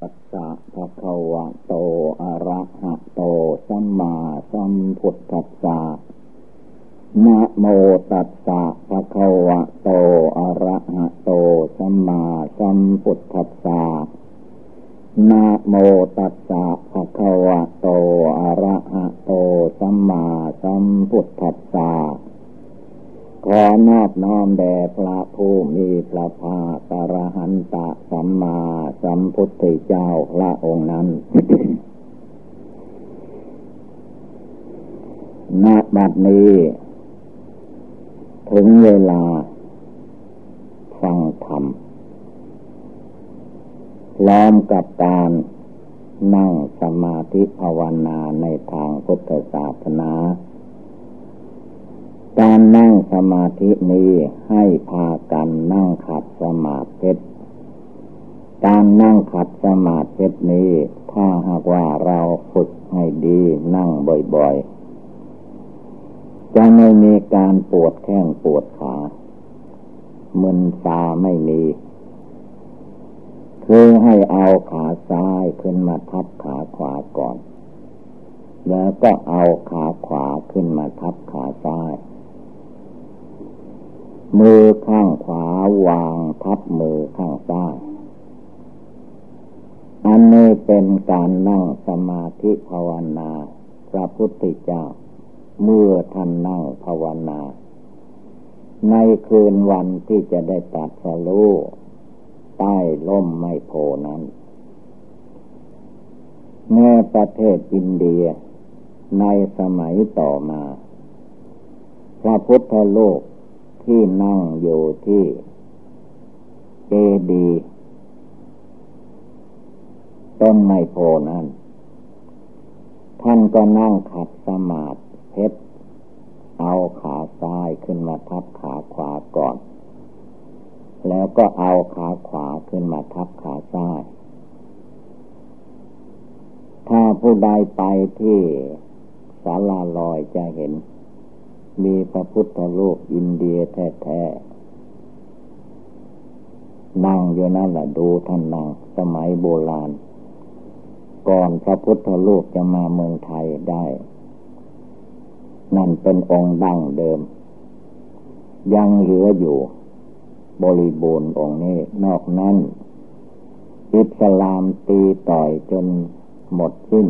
ปัสสะภะคะวะโต อะระหะโต สัมมาสัมพุทธัสสะนะโมตัสสะภะคะวะโต อะระหะโต สัมมาสัมพุทธัสสะนะโมตัสสะภะคะวะโต อะระหะโต สัมมาสัมพุทธัสสะ ขอนอบน้อมแด่พระผู้มีพระภาคอรหันตะสัมมาสัมพุทธเจ้าพระองค์นั้นณบัดนี้ ถึงเวลา ฟังธรรมล้อมกับการนั่งสมาธิภาวนาในทางพุทธศาสนา การนั่งสมาธินี้ให้พากันนั่งขัดสมาธิการนั่งขัดสมาธินี้ ถ้าหากว่าเราฝึกให้ดีนั่งบ่อยๆ จะไม่มีการปวดแข้งปวดขามึนตาไม่มี คือให้เอาขาซ้ายขึ้นมาทับขาขวาก่อน แล้วก็เอาขาขวาขึ้นมาทับขาซ้าย มือข้างขวาวางทับมือข้างซ้าย อันนี้เป็นการนั่งสมาธิภาวนา พระพุทธเจ้า เมื่อท่านนั่งภาวนา ในคืนวันที่จะได้ตัดสรู้ใต้ล่มไม่โพนั้นแม่ประเทศอินเดียในสมัยต่อมา พระพุทธโลก ที่นั่งอยู่ที่เจดีต้นไมโพนั้น ท่านก็นั่งขัดสมาธิเพชรเอาขาซ้ายขึ้นมาทับขาขวาก่อน แล้วก็เอาขาขวาขึ้นมาทับขาซ้าย ถ้าผู้ใดไปที่ศาลาลอยจะเห็น มีพระพุทธรูปอินเดียแท้ๆ นั่งอยู่นั่นแหละดูท่านนั่งสมัยโบราณ ก่อนพระพุทธรูปจะมาเมืองไทยได้ นั่นเป็นองค์ดั้งเดิม ยังเหลืออยู่ บริบูรณ์องค์นี้ นอกนั้นอิสลามตีต่อยจนหมดสิ้น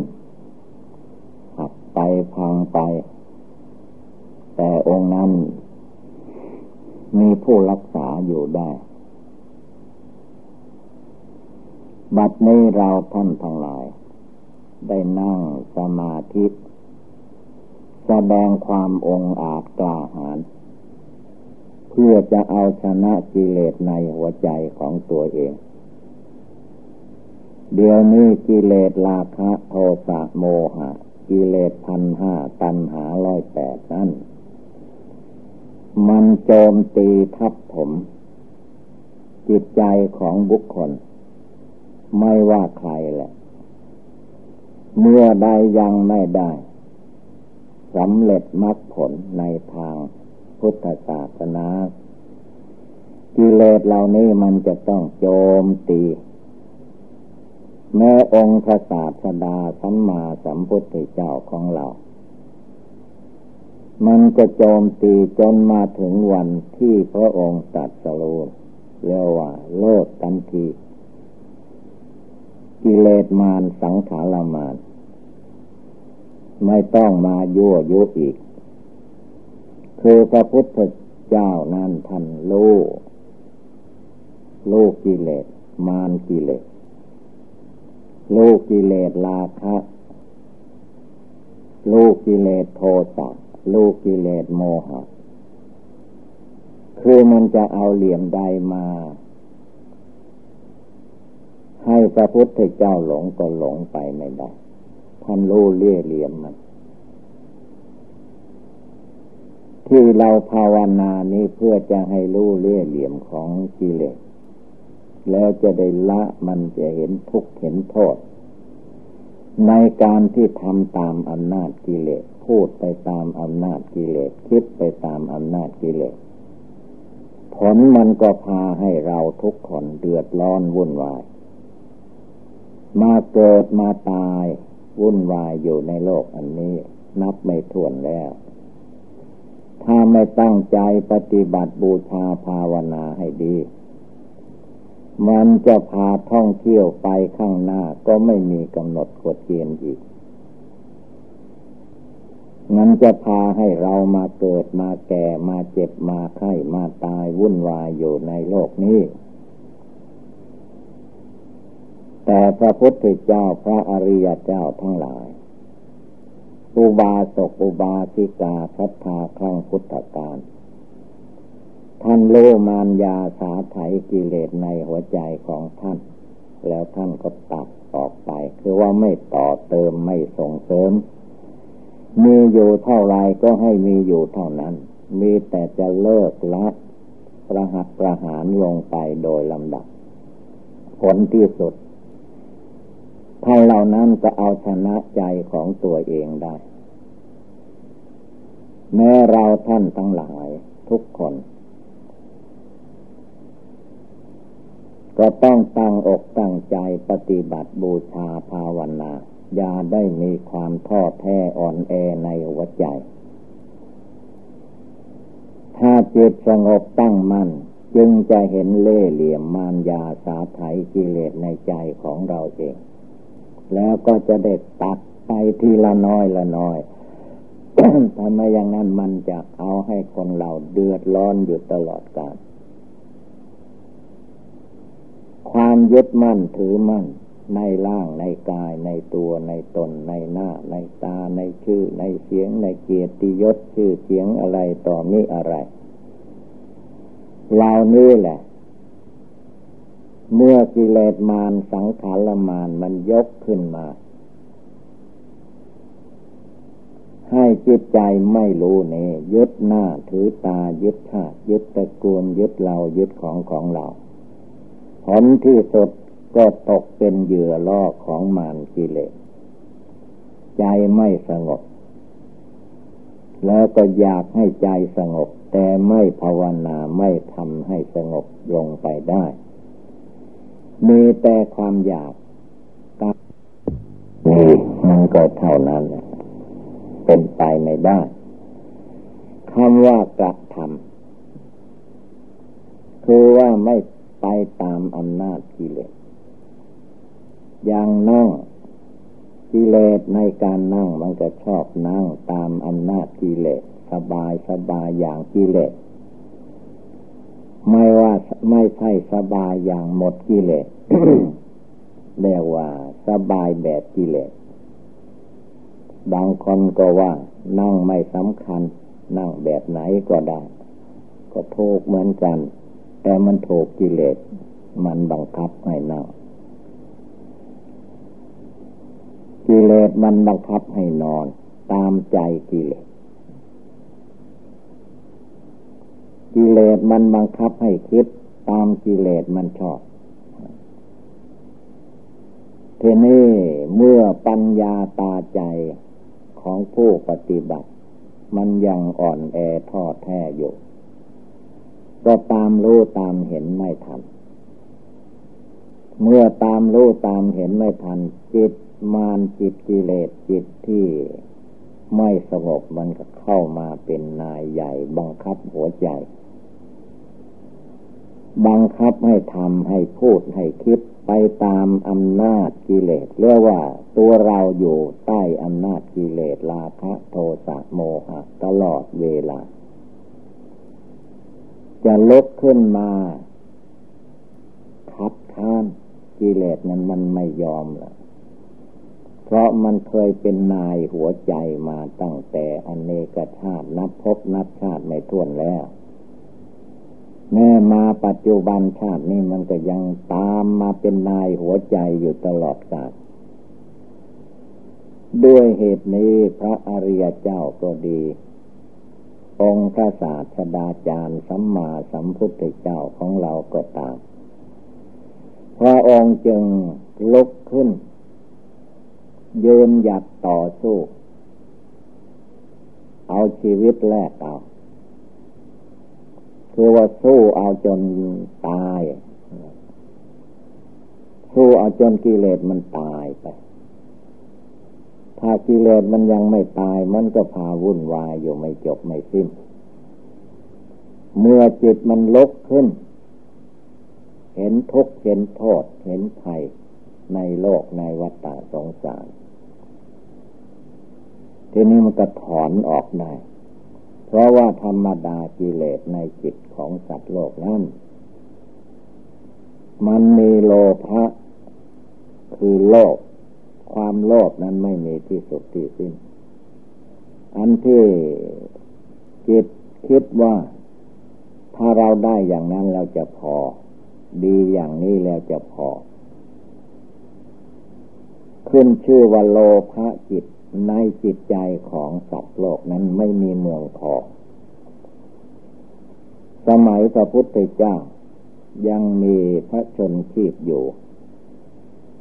หักไปพังไป แต่องค์นั้น มีผู้รักษาอยู่ได้ บัดนี้เราท่านทั้งหลาย ได้นั่งสมาธิแสดงความองอาจกล้าหาญเพื่อจะเอาชนะกิเลสในหัวใจของตัวเอง เดี๋ยวนี้กิเลสราคะโทสะโมหะกิเลสพันห้าตัณหาร้อยแปดนั้น มันโจมตีทับถม จิตใจของบุคคล ไม่ว่าใครแหละ เมื่อใดยังไม่ได้สำเร็จมรรคผลในทางพุทธศาสนากิเลสเหล่านี้มันจะต้องโจมตี แม้องค์พระศาสดาสัมมาสัมพุทธเจ้าของเรา มันก็โจมตีจนมาถึงวันที่พระองค์ตัดสโลเรียกว่า โลดตันทีกิเลสมารสังขารมารไม่ต้องมายั่วยุอีก คือพระพุทธเจ้านั้นท่านโลูกลูกกิเลส มารกิเลส โลกกิเลสราคะ โลกกิเลสโทสะ ลูกกิเลสโมหะ คือมันจะเอาเหลี่ยมใดมา ให้พระพุทธเจ้าหลงก็หลงไปไม่ได้ ท่านรู้เลี่ยเหลี่ยมมัน ที่เราภาวนานี้เพื่อจะให้รู้เลี่ยเหลี่ยมของกิเลส แล้วจะได้ละมันจะเห็นทุกข์เห็นโทษ ในการที่ทำตามอำนาจกิเลส พูดไปตามอำนาจกิเลสคิดไปตามอำนาจกิเลส ผลมันก็พาให้เราทุกคนเดือดร้อนวุ่นวาย มาเกิดมาตายวุ่นวายอยู่ในโลกอันนี้ นับไม่ถ้วนแล้ว ถ้าไม่ตั้งใจปฏิบัติบูชาภาวนาให้ดี มันจะพาท่องเที่ยวไปข้างหน้าก็ไม่มีกำหนดกฎเกณฑ์อีก นั้นจะพาให้เรามาเกิดมาแก่มาเจ็บมาไข้มาตายวุ่นวายอยู่ในโลกนี้ แต่พระพุทธเจ้าพระอริยเจ้าทั้งหลาย อุบาสกอุบาสิกาศรัทธาครั้งพุทธกาลท่านโลมานยาสาไถกิเลสในหัวใจของท่าน แล้วท่านก็ตัดออกไป คือว่าไม่ต่อเติมไม่ส่งเสริม อยู่เท่าไรก็ให้มีอยู่เท่านั้น มีแต่จะเลิกละประหัตประหารลงไปโดยลำดับ ผลที่สุดท่านเหล่านั้นจะเอาชนะใจของตัวเองได้ แม้เราท่านทั้งหลายทุกคน ก็ต้องตั้งอกตั้งใจปฏิบัติบูชาภาวนา อย่าได้มีความท้อแท้อ่อนแอในหัวใจ ถ้าจิตสงบตั้งมัน่นจึงจะเห็นเล่เหลี่ยมมารยาสาไถกิเลสในใจของเราเอง แล้วก็จะได้ตัดไปทีละน้อยละน้อยทำไมอย่างนั้นมันจะเอาให้คนเราเดือดร้อนอยู่ตลอดกาลความยึดมั่นถือมั่น ในร่างในกายในตัวในตนในหน้า ในตาในชื่อ ในเสียง ในเกียรติยศชื่อเสียงอะไรต่อมีอะไรเหล่านี้แหละ เมื่อกิเลสมารสังขารมารมันยกขึ้นมา ให้จิตใจไม่รู้เนยึดหน้าถือตายึดชาติยึดตระกูลยึดเรายึดของของเรา ผลที่สุด ก็ตกเป็นเหยื่อล่อของมารกิเลส ใจไม่สงบ แล้วก็อยากให้ใจสงบ แต่ไม่ภาวนาไม่ทำให้สงบลงไปได้ มีแต่ความอยากนี่มันก็เท่านั้นเป็นไปไม่ได้คำว่ากระทำคือว่าไม่ไปตามอำนาจกิเลส อย่างนั่งกิเลสในการนั่งมันก็ชอบนั่งตามอำนาจกิเลสสบายสบายอย่างกิเลสไม่ว่าไม่ใช่สบายอย่างหมดกิเลสเรียกว่าสบายแบบกิเลสบางคนก็ว่า นั่งไม่สำคัญ นั่งแบบไหนก็ได้ ก็ถูกเหมือนกัน แต่มันถูกกิเลสมันบังคับให้นั่ง กิเลสมันบังคับให้นอน ตามใจกิเลส กิเลสมันบังคับให้คิด ตามกิเลสมันชอบทีนี้เมื่อปัญญาตาใจของผู้ปฏิบัติ มันยังอ่อนแอท้อแท้อยู่ ก็ตามรู้ตามเห็นไม่ทัน เมื่อตามรู้ตามเห็นไม่ทันจิต มานจิตกิเลสจิตที่ไม่สงบมันก็เข้ามาเป็นนายใหญ่บังคับหัวใจ บังคับให้ทำให้พูดให้คิดไปตามอำนาจกิเลสเรียกว่าตัวเราอยู่ใต้อำนาจกิเลสราคะโทสะโมหะตลอดเวลา จะลุกขึ้นมาคัดค้านกิเลสนั้นมันไม่ยอมละ เพราะมันเคยเป็นนายหัวใจมาตั้งแต่อเนกชาตินับพบนับชาติไม่ท้วนแล้ว แม่มาปัจจุบันชาตินี้มันก็ยังตามมาเป็นนายหัวใจอยู่ตลอดกาลด้วยเหตุนี้พระอริยเจ้าก็ดี องค์พระศาสดาจารย์สัมมาสัมพุทธเจ้าของเราก็ตามพระองค์จึงลุกขึ้น ยืนหยัดต่อสู้ เอาชีวิตแลกเอา คือว่าสู้เอาจนตาย สู้เอาจนกิเลสมันตายไป ถ้ากิเลสมันยังไม่ตาย มันก็พาวุ่นวายอยู่ไม่จบไม่สิ้น เมื่อจิตมันลกขึ้น เห็นทุกข์เห็นโทษ เห็นภัย ในโลกในวัฏฏะสงสาร ทีนี้มันก็ถอนออกได้ เพราะว่าธรรมดากิเลสในจิตของสัตว์โลกนั้น มันมีโลภะคือโลภความโลภนั้นไม่มีที่สุดที่สิ้น อันที่จิตคิดว่าถ้าเราได้อย่างนั้นเราจะพอ ดีอย่างนี้แล้วจะพอ ขึ้นชื่อว่าโลภะจิตในจิตใจของสัตว์โลกนั้นไม่มีเมืองพอ สมัยพระพุทธเจ้า ยังมีพระชนชีพอยู่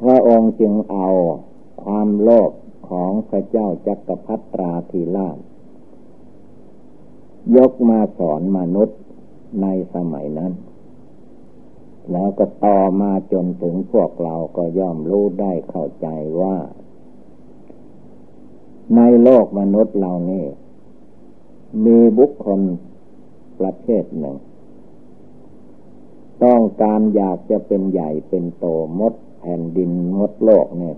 พระองค์จึงเอาความโลภของพระเจ้าจักรพรรตราธีราชยกมาสอนมนุษย์ในสมัยนั้น แล้วก็ต่อมาจนถึงพวกเราก็ย่อมรู้ได้เข้าใจว่า ในโลกมนุษย์เรานี่ มีบุคคลประเภทหนึ่ง ต้องการอยากจะเป็นใหญ่เป็นโตมดแผ่นดินมดโลกเนี่ย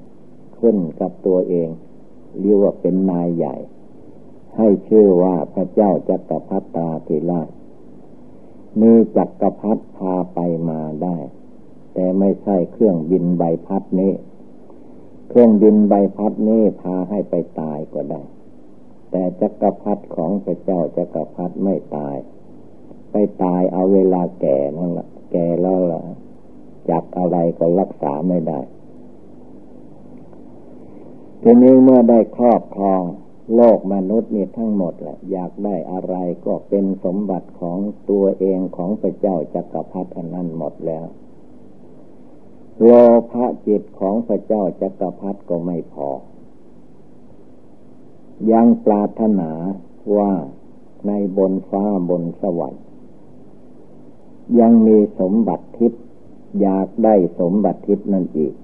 ขึ้นกับตัวเองเรียกว่าเป็นนายใหญ่ ให้ชื่อว่าพระเจ้าจักรพรรตาธิราช มีจักรพรรดิพาไปมาได้ แต่ไม่ใช่เครื่องบินใบพัดนี้ เครื่องบินใบพัดนี้พาให้ไปตายก็ได้ แต่จักรพรรดิของพระเจ้าจักรพรรดิไม่ตาย ไปตายเอาเวลาแก่นั่นแหละแก่แล้วล่ะจับอะไรก็รักษาไม่ได้ทีนี้เมื่อได้ครอบครอง โลกมนุษย์นี่ทั้งหมดแหละ อยากได้อะไรก็เป็นสมบัติของตัวเองของพระเจ้าจักรพรรดินั้นหมดแล้ว โลภะจิตของพระเจ้าจักรพรรดิก็ไม่พอ ยังปรารถนาว่าในบนฟ้าบนสวรรค์ยังมีสมบัติทิพย์อยากได้สมบัติทิพย์นั่นอีก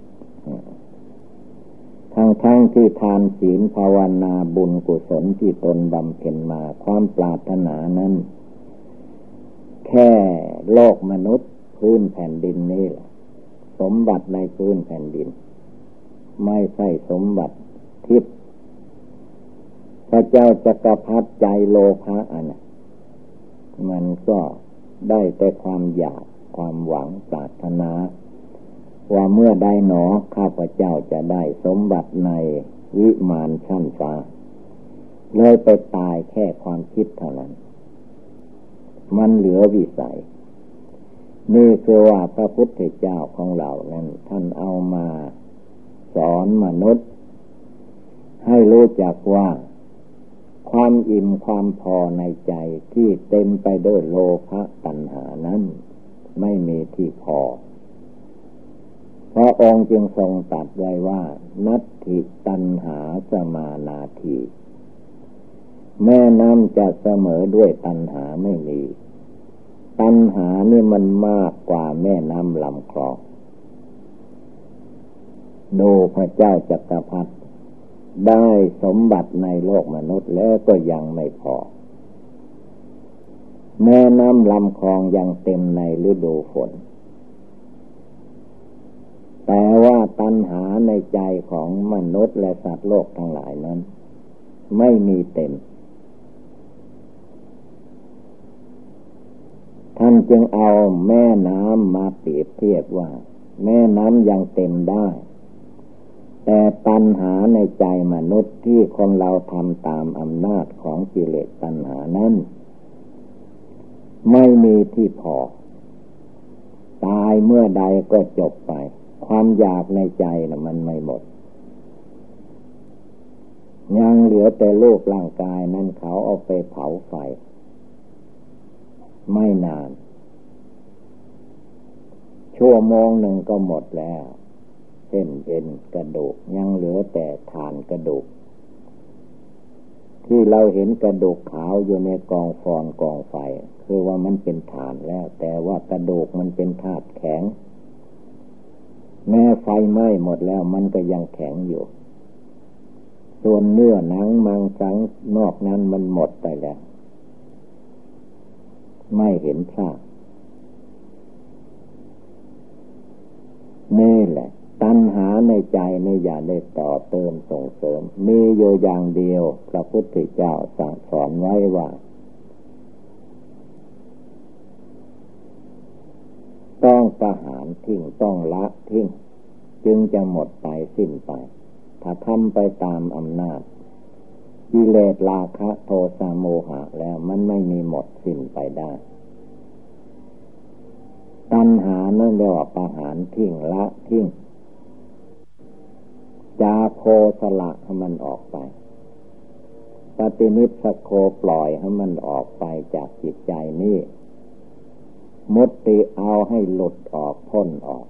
ทั้งทั้งที่ทานศีลภาวนาบุญกุศลที่ตนบำเพ็ญมาความปรารถนานั้น แค่โลกมนุษย์พื้นแผ่นดินนี่แหละ สมบัติในพื้นแผ่นดิน ไม่ใช่สมบัติทิพย์พระเจ้าจักรพรรดิใจโลภะอันมันก็ได้แต่ความอยากความหวังปรารถนา ว่าเมื่อใดหนอข้าพเจ้าจะได้สมบัติในวิมานชั้นฟ้า เลยไปตายแค่ความคิดเท่านั้น มันเหลือวิสัย นี่คือว่าพระพุทธเจ้าของเรานั้น ท่านเอามาสอนมนุษย์ ให้รู้จักว่า ความอิ่มความพอในใจที่เต็มไปด้วยโลภะตัณหานั้น ไม่มีที่พอ พระองค์จึงทรงตัดไว้ว่า นัตถิตันหาสมานาทีแม่น้ำจะเสมอด้วยตันหาไม่มี ตันหานี่มันมากกว่าแม่น้ำลำคลองดูพระเจ้าจักรพรรดิได้สมบัติในโลกมนุษย์แล้วก็ยังไม่พอ แม่น้ำลำคลองยังเต็มในฤดูฝนแต่ว่า ตัณหาในใจของมนุษย์และสัตว์โลกทั้งหลายนั้น ไม่มีเต็ม ท่านจึงเอาแม่น้ำมาเปรียบเทียบว่า แม่น้ำยังเต็มได้ แต่ตัณหาในใจมนุษย์ที่คนเราทำตามอำนาจของกิเลสตัณหานั้น ไม่มีที่พอ ตายเมื่อใดก็จบไป ความอยากในใจนะมันไม่หมด ยังเหลือแต่รูปร่างกายนั้นเขาเอาไปเผาไฟ ไม่นาน ชั่วโมงหนึ่งก็หมดแล้วเส้นเอ็นกระดูกยังเหลือแต่ฐานกระดูก ที่เราเห็นกระดูกขาวอยู่ในกองฟอนกองไฟ คือว่ามันเป็นฐานแล้ว แต่ว่ากระดูกมันเป็นธาตุแข็ง แม้ไฟไหม้หมดแล้วมันก็ยังแข็งอยู่ ส่วนเนื้อหนังมังสังนอกนั้นมันหมดไปแล้ว ไม่เห็นชาตินี่แหละ ตัณหาในใจในอย่าได้ต่อเติมส่งเสริม มีอยู่อย่างเดียว พระพุทธเจ้าสั่งสอนไว้ว่า ต้องประหารทิ้งต้องละทิ้งจึงจะหมดไปสิ้นไป ถ้าทำไปตามอำนาจกิเลสราคะโทสะโมหะแล้วมันไม่มีหมดสิ้นไปได้ ตัณหานั่นเรียกว่าประหารทิ้งละทิ้งจาโคสละให้มันออกไป ปฏินิพสโคปล่อยให้มันออกไปจากจิตใจนี่ มุติเอาให้หลุดออกพ้นออก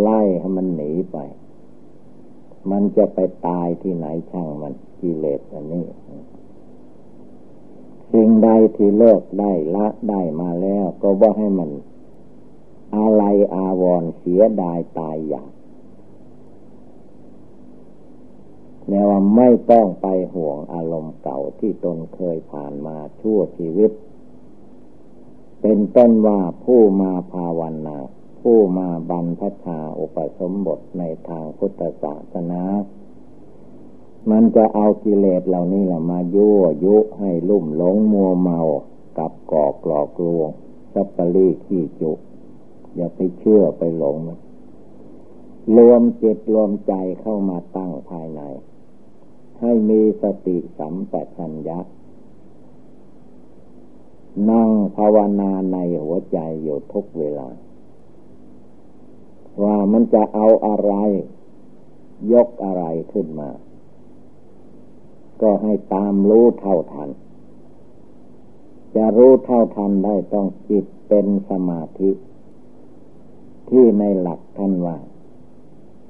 ไล่ให้มันหนีไป มันจะไปตายที่ไหนช่างมันกิเลสอันนี้ สิ่งใดที่เลิกได้ละได้มาแล้ว ก็ว่าให้มัน อะไรอาวรเสียดายตายอยากแล้วว่าไม่ต้องไปห่วงอารมณ์เก่าที่ตนเคยผ่านมาชั่วชีวิต เป็นต้นว่าผู้มาภาวนา ผู้มาบรรพชาอุปสมบทในทางพุทธศาสนา มันจะเอากิเลสเหล่านี้แหละมายั่วยุให้ลุ่มหลงมัวเมากับก่อกลอกลวงสัปปะรีขี้จุ อย่าไปเชื่อไปหลงรวมจิตรวมใจเข้ามาตั้งภายใน ให้มีสติสัมปชัญญะ นั่งภาวนาในหัวใจอยู่ทุกเวลา ว่ามันจะเอาอะไร ยกอะไรขึ้นมา ก็ให้ตามรู้เท่าทัน จะรู้เท่าทันได้ต้องจิตเป็นสมาธิ ที่ในหลักท่านว่า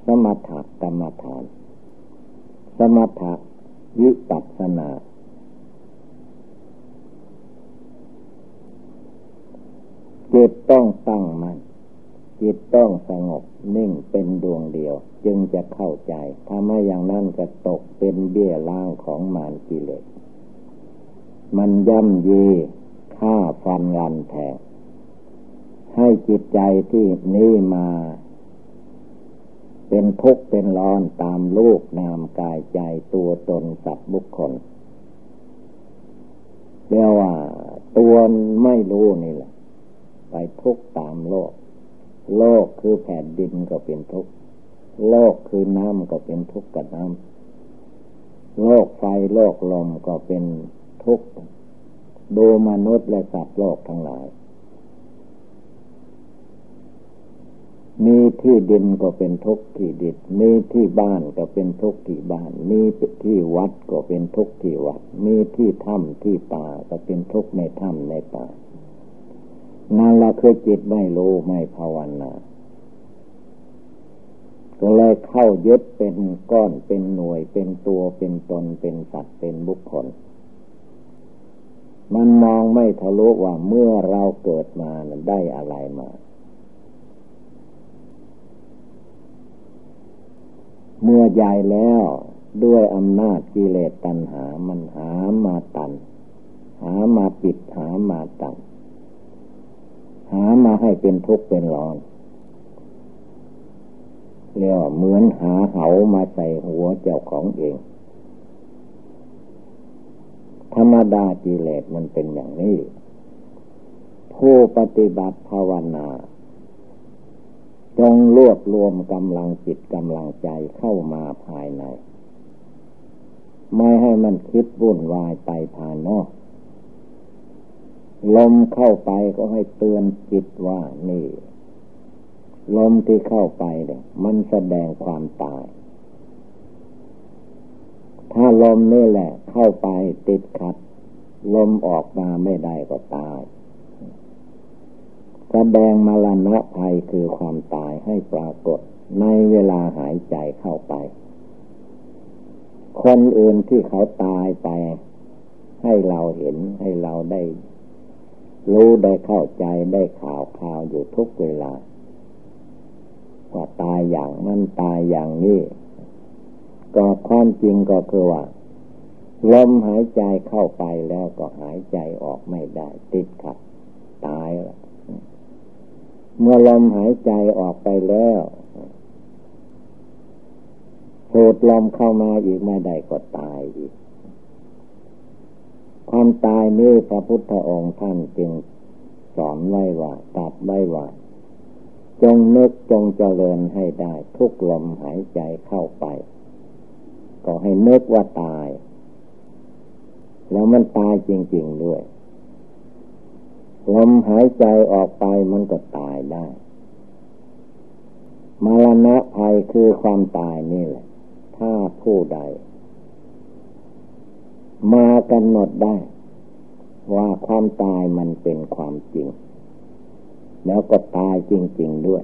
สมถกรรมฐาน สมถะวิปัสนา จิตต้องตั้งมัน่นจิตต้องสงบนิ่งเป็นดวงเดียว จึงจะเข้าใจ ถ้าไม่อย่างนั้นก็ตกเป็นเบี้ยล่างของมารกิเลสมันย่ำยีฆ่าฟันงันแทงให้จิตใจที่นี้มา เป็นทุกข์เป็นร้อนตามลูกนามกายใจตัวตนสัตว์บุคคลเรียกว่าตัวไม่รู้นี่แหละ ไปทุกตามโลก โลกคือแผ่นดินก็เป็นทุกข์โลกคือน้ำก็เป็นทุกข์กับน้ำโลกไฟโลกลมก็เป็นทุกข์ดูมนุษย์และสัตว์โลกทั้งหลาย มีที่ดินก็เป็นทุกที่ดิน มีที่บ้านก็เป็นทุกที่บ้าน มีที่วัดก็เป็นทุกที่วัด มีที่ถ้ำที่ป่าก็เป็นทุกในถ้ำในป่า นั่นละคือจิตไม่รู้ไม่ภาวนาก็เลยเข้ายึดเป็นก้อนเป็นหน่วยเป็นตัวเป็นตนเป็นสัตว์เป็นบุคคล มันมองไม่ทะลุว่าเมื่อเราเกิดมาได้อะไรมา เมื่อใหญ่แล้วด้วยอำนาจกิเลสตัณหามันหามาตัน หามาปิดหามาตัน หามาให้เป็นทุกข์เป็นร้อนเรียกว่าเหมือนหาเหามาใส่หัวเจ้าของเอง ธรรมดากิเลสมันเป็นอย่างนี้ ผู้ปฏิบัติภาวนา จงรวบรวมกำลังจิตกำลังใจเข้ามาภายใน ไม่ให้มันคิดวุ่นวายไปภายนอก ลมเข้าไปก็ให้เตือนจิตว่านี่ ลมที่เข้าไปเนี่ยมันแสดงความตาย ถ้าลมนี่แหละ เข้าไปติดขัด ลมออกมาไม่ได้ก็ตายแสดงมรณะภัยคือความตายให้ปรากฏในเวลาหายใจเข้าไป คนอื่นที่เขาตายไป ให้เราเห็นให้เราได้ รู้ได้เข้าใจได้ข่าวข่าวอยู่ทุกเวลาว่าตายอย่างนั้นตายอย่างนี้ ก็ความจริงก็คือว่าลมหายใจเข้าไปแล้วก็หายใจออกไม่ได้ ติดขัด ตายแล้วเมื่อลมหายใจออกไปแล้วสูดลมเข้ามาอีกไม่ได้ก็ตายอีก ความตายนี้พระพุทธองค์ท่านจึงสอนไว้ว่าตัดไว้ว่าจงนึกจงเจริญให้ได้ ทุกลมหายใจเข้าไป ก็ให้นึกว่าตาย แล้วมันตายจริง ๆด้วย ลมหายใจออกไปมันก็ตายได้ มรณะภัยคือความตายนี่แหละ ถ้าผู้ใด มากำหนดได้ ว่าความตายมันเป็นความจริง แล้วก็ตายจริง ๆด้วย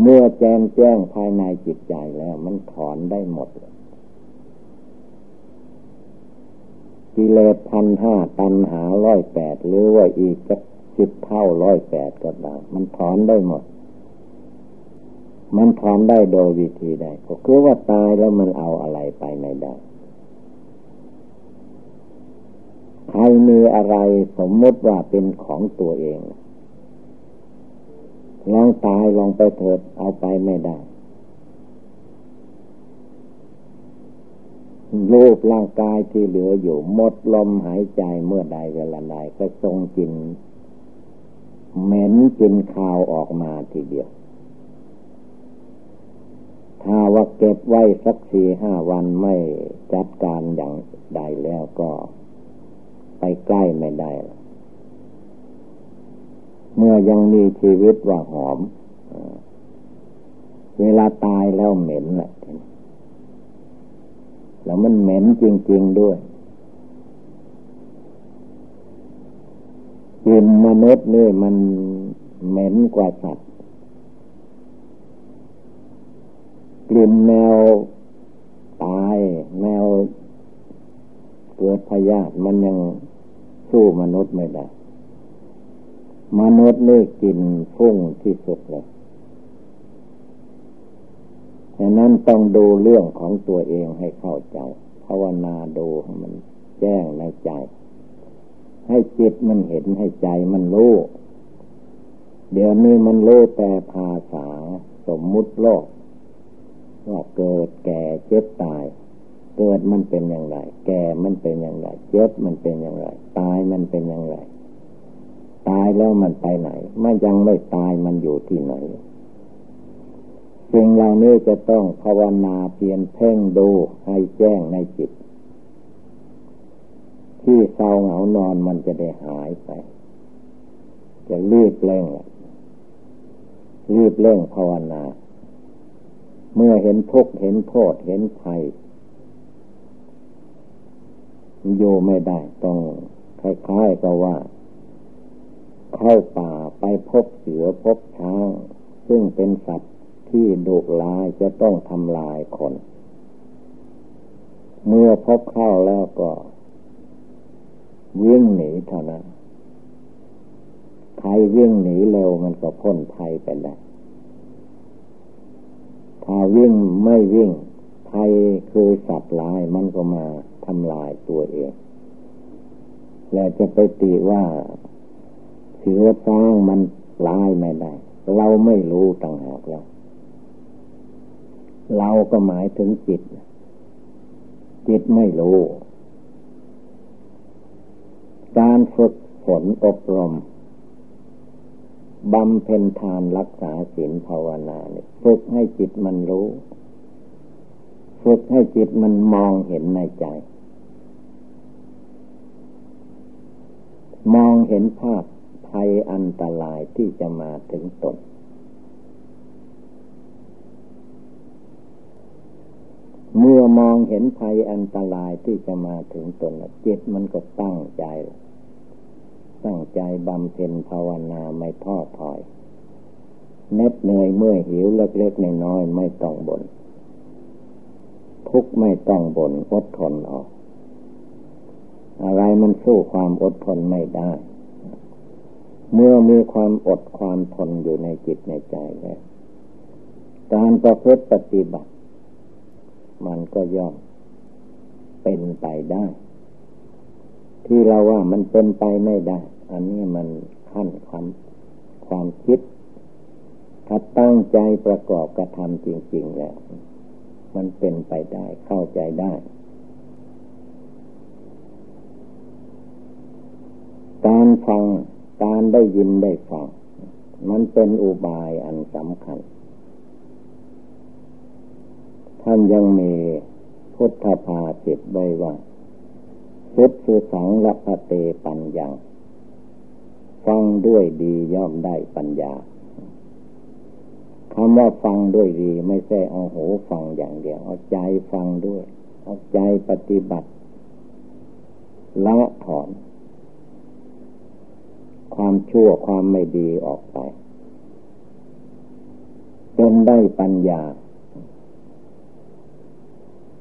เมื่อแจมแจ้งภายในจิตใจแล้วมันถอนได้หมดกิเลสพันห้าตันหาร้อยแปดหรือว่าอีกสิบเท่าร้อยแปดก็ได้มันถอนได้หมด มันถอนได้โดยวิธีใดก็คือว่าตายแล้วมันเอาอะไรไปไม่ได้ ใครมีอะไรสมมติว่าเป็นของตัวเองลองตายลองไปเถิดเอาไปไม่ได้รูปร่างกายที่เหลืออยู่หมดลมหายใจเมื่อใดเวลาใดก็ทรงกินเหม็นกินข้าวออกมาทีเดียว ถ้าว่าเก็บไว้สักสี่ห้าวันไม่จัดการอย่างใดแล้วก็ ไปใกล้ไม่ได้ เมื่อยังมีชีวิตว่าหอม เวลาตายแล้วเหม็นแหละแล้วมันเหม็นจริง ๆด้วยกลิ่นมนุษย์นี่มันเหม็นกว่าสัตว์กลิ่นแมวตายแมวเกิดพยาธิมันยัง สู้มนุษย์ไม่ได้ มนุษย์นี่กินฟุ้งที่สุดเลยฉะนั้นต้องดูเรื่องของตัวเองให้เข้าใจ ภาวนาดูให้มันแจ้งในใจ ให้จิตมันเห็นให้ใจมันรู้เดี๋ยวนี้มันรู้แต่ภาษาสมมุติโลก ว่าเกิดแก่เจ็บตาย เกิดมันเป็นอย่างไร แก่มันเป็นอย่างไร เจ็บมันเป็นอย่างไร ตายมันเป็นอย่างไร ตายแล้วมันไปไหนไม่ยังไม่ตายมันอยู่ที่ไหนสิ่งเหล่านี้จะต้องภาวนาเพียนเพ่งดูให้แจ้งในจิต ที่เศร้าเหงานอนมันจะได้หายไป จะรีบเร่งรีบเร่งภาวนา เมื่อเห็นทุกข์เห็นโทษเห็นภัย อยู่ไม่ได้ต้องคล้ายๆกับว่า เข้าป่าไปพบเสือพบช้าง ซึ่งเป็นสัตว์ที่ดุร้ายจะต้องทำลายคน เมื่อพบเข้าแล้วก็วิ่งหนีเท่านั้นใครวิ่งหนีเร็วมันก็พ้นภัยไปแล้วถ้าวิ่งไม่วิ่งภัยคือสัตว์ร้ายมันก็มา ทำลายตัวเอง แล้วจะไปตีว่าเสือสร้างมันร้ายไม่ได้ เราไม่รู้ต่างหากแล้ว เราก็หมายถึงจิต จิตไม่รู้ การฝึกฝนอบรมบำเพ็ญทานรักษาศีลภาวนาเนี่ยฝึกให้จิตมันรู้ ฝึกให้จิตมันมองเห็นในใจ มองเห็นภาพภัยอันตรายที่จะมาถึงตน เมื่อมองเห็นภัยอันตรายที่จะมาถึงตนจิตมันก็ตั้งใจ ตั้งใจบำเพ็ญภาวนาไม่ท้อถอยเน็ดเหนื่อยเมื่อหิวเล็กๆน้อยๆไม่ต้องบน่นทุกไม่ต้องบน่นอดทนออก อะไรมันสู้ความอดทนไม่ได้ เมื่อมีความอดความทนอยู่ในจิตในใจแล้วการประพฤติปฏิบัติ มันก็ย่อมเป็นไปได้ ที่เราว่ามันเป็นไปไม่ได้ อันนี้มันขั้นความความคิด ถ้าตั้งใจประกอบกระทำจริง ๆ แล้ว มันเป็นไปได้เข้าใจได้ การ ฟัง การได้ยินได้ฟัง มันเป็นอุบายอันสำคัญ ท่านยังมีพุทธภาสิตไว้ว่าสุดสุสังรัพเตปัญญาฟังด้วยดีย่อมได้ปัญญาคำว่าฟังด้วยดี ไม่ใช่เอาหูฟังอย่างเดียว เอาใจฟังด้วย เอาใจปฏิบัติละถอน ความชั่วความไม่ดีออกไป จนได้ปัญญา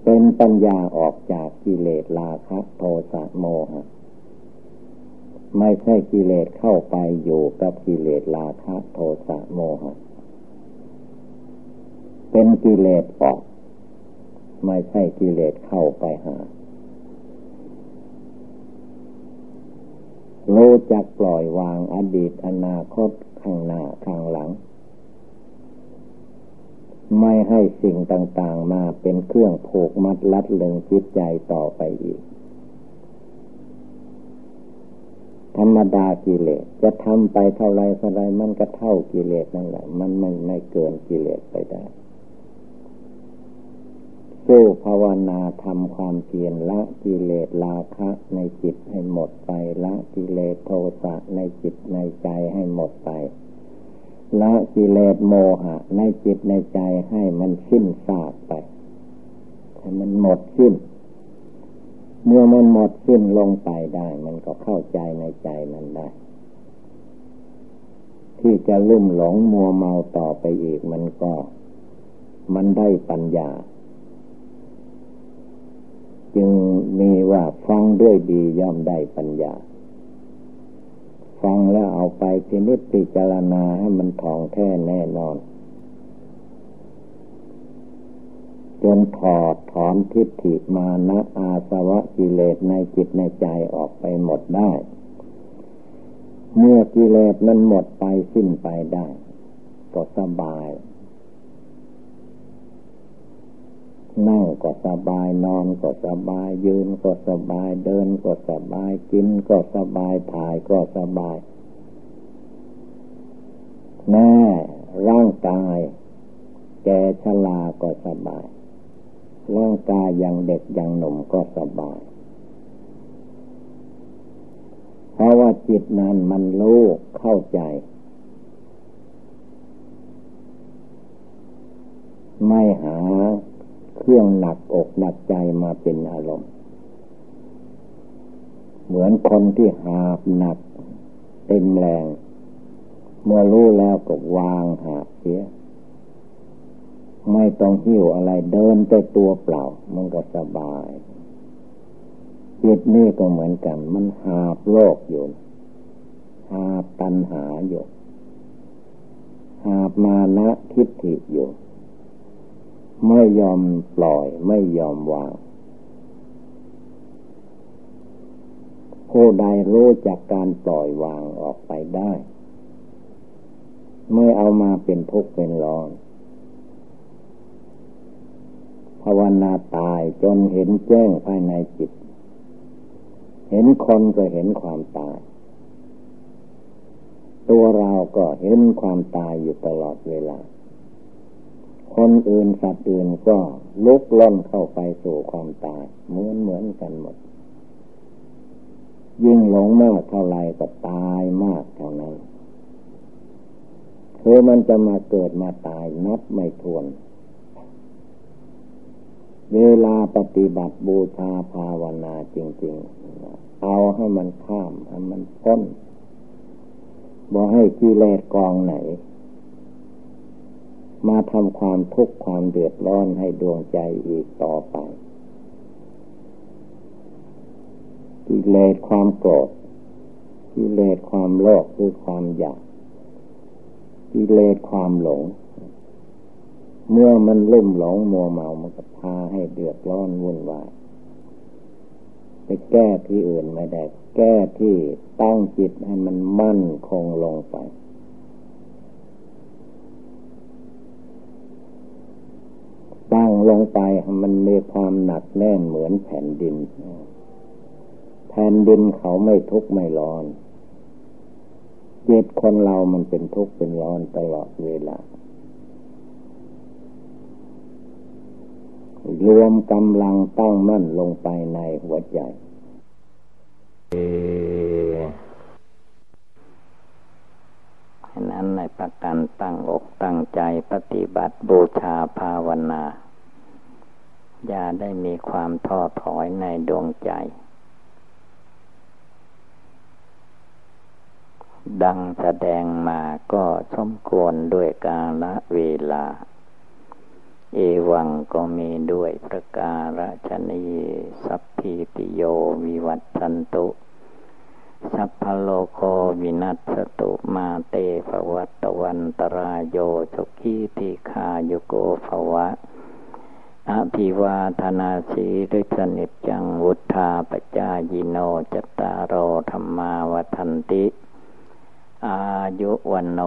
เป็นปัญญาออกจากกิเลสราคะโทสะโมหะ ไม่ใช่กิเลสเข้าไปอยู่กับกิเลสราคะโทสะโมหะ เป็นกิเลสออก ไม่ใช่กิเลสเข้าไปหา รู้จักปล่อยวางอดีตอนาคตข้างหน้าข้างหลัง ไม่ให้สิ่งต่างๆมาเป็นเครื่องผูกมัดลัดเลึงจิตใจต่อไปอีก ธรรมดากิเลสจะทำไปเท่าไรเท่าไรมันก็เท่ากิเลสนั่นแหละ มันไม่ไม่เกินกิเลสไปได้ สู้ภาวนาทำความเพียรละกิเลสราคะในจิตให้หมดไปละกิเลสโทสะในจิตในใจให้หมดไปละกิเลสโมหะ ในจิตในใจให้มันสิ้นซากไปให้มันหมดสิ้น เมื่อมันหมดสิ้นลงไปได้ มันก็เข้าใจในใจมันได้ ที่จะลุ่มหลงมัวเมาต่อไปอีกมันก็ มันได้ปัญญา จึงมีว่าฟังด้วยดีย่อมได้ปัญญา ฟังแล้วเอาไปพินิจพิจารณาให้มันทองแท้แน่นอน จนถอดถอนทิฏฐิมานะอาสวะกิเลสในจิตในใจออกไปหมดได้ เมื่อกิเลสนั้นหมดไปสิ้นไปได้ ก็สบาย นั่งก็สบายนอนก็สบาย ยืนก็สบาย เดินก็สบาย กินก็สบาย ถ่ายก็สบาย แน่ร่างกาย แกชราก็สบาย ร่างกายยังเด็กยังหนุ่มก็สบาย เพราะว่าจิตนั้นมันรู้เข้าใจไม่หา เครื่องหนักอกหนักใจมาเป็นอารมณ์ เหมือนคนที่หาบหนักเต็มแรง เมื่อรู้แล้วก็วางหาบเสีย ไม่ต้องหิ้วอะไรเดินแต่ตัวเปล่า มันก็สบายจิตนี่ก็เหมือนกัน มันหาบโลกอยู่หาบตัณหาอยู่หาบมานะทิฏฐิอยู่ ไม่ยอมปล่อยไม่ยอมวาง ผู้ใดรู้จากการปล่อยวางออกไปได้ ไม่เอามาเป็นทุกข์เป็นร้อนภาวนาตายจนเห็นแจ้งภายในจิต เห็นคนก็เห็นความตาย ตัวเราก็เห็นความตายอยู่ตลอดเวลา คนอื่นสัตว์อื่นก็ลุกล้นเข้าไปสู่ความตายเหมือนเหมือนกันหมด ยิ่งหลงมากเท่าไรก็ตายมากเท่านั้นคือมันจะมาเกิดมาตายนับไม่ถ้วน เวลาปฏิบัติบูชาภาวนาจริง ๆ เอาให้มันข้ามให้มันพ้นบอกให้กิเลสกองไหน มาทำความทุกข์ความเดือดร้อนให้ดวงใจอีกต่อไปกิเลสความโกรธกิเลสความโลภคือความอยากกิเลสความหลง เมื่อมันลุ่มหลงมัวเมามันก็พาให้เดือดร้อนวุ่นวายไปแก้ที่อื่นไม่ได้ แก้ที่ตั้งจิตให้มันมั่นคงลงไป ตั้ง ลงไปมันมีความหนักแน่นเหมือนแผ่นดิน แผ่นดินเขาไม่ทุกข์ไม่ร้อนจิตคนเรามันเป็นทุกข์เป็นร้อนตลอดเวลารวมกำลังตั้งมั่นลงไปในหัวใจนั้นในประกันตั้งอกตั้งใจปฏิบัติบูชาภาวนา อย่าได้มีความท้อถอยในดวงใจ ดังแสดงมาก็สมควรด้วยกาลเวลา เอวังก็มีด้วยประการฉนีสัพพิติโยวิวัตชันตุสัพพโลโควินัสตุมาเตภวัตวันตรายโยสุขีติคาโยโกภวะ อภิวาธนาสีริสนิจังวุธาปจายโนจตารโอธรรมาวทันติ อายุวันโน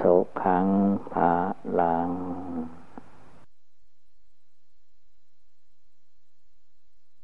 สุขังภาลัง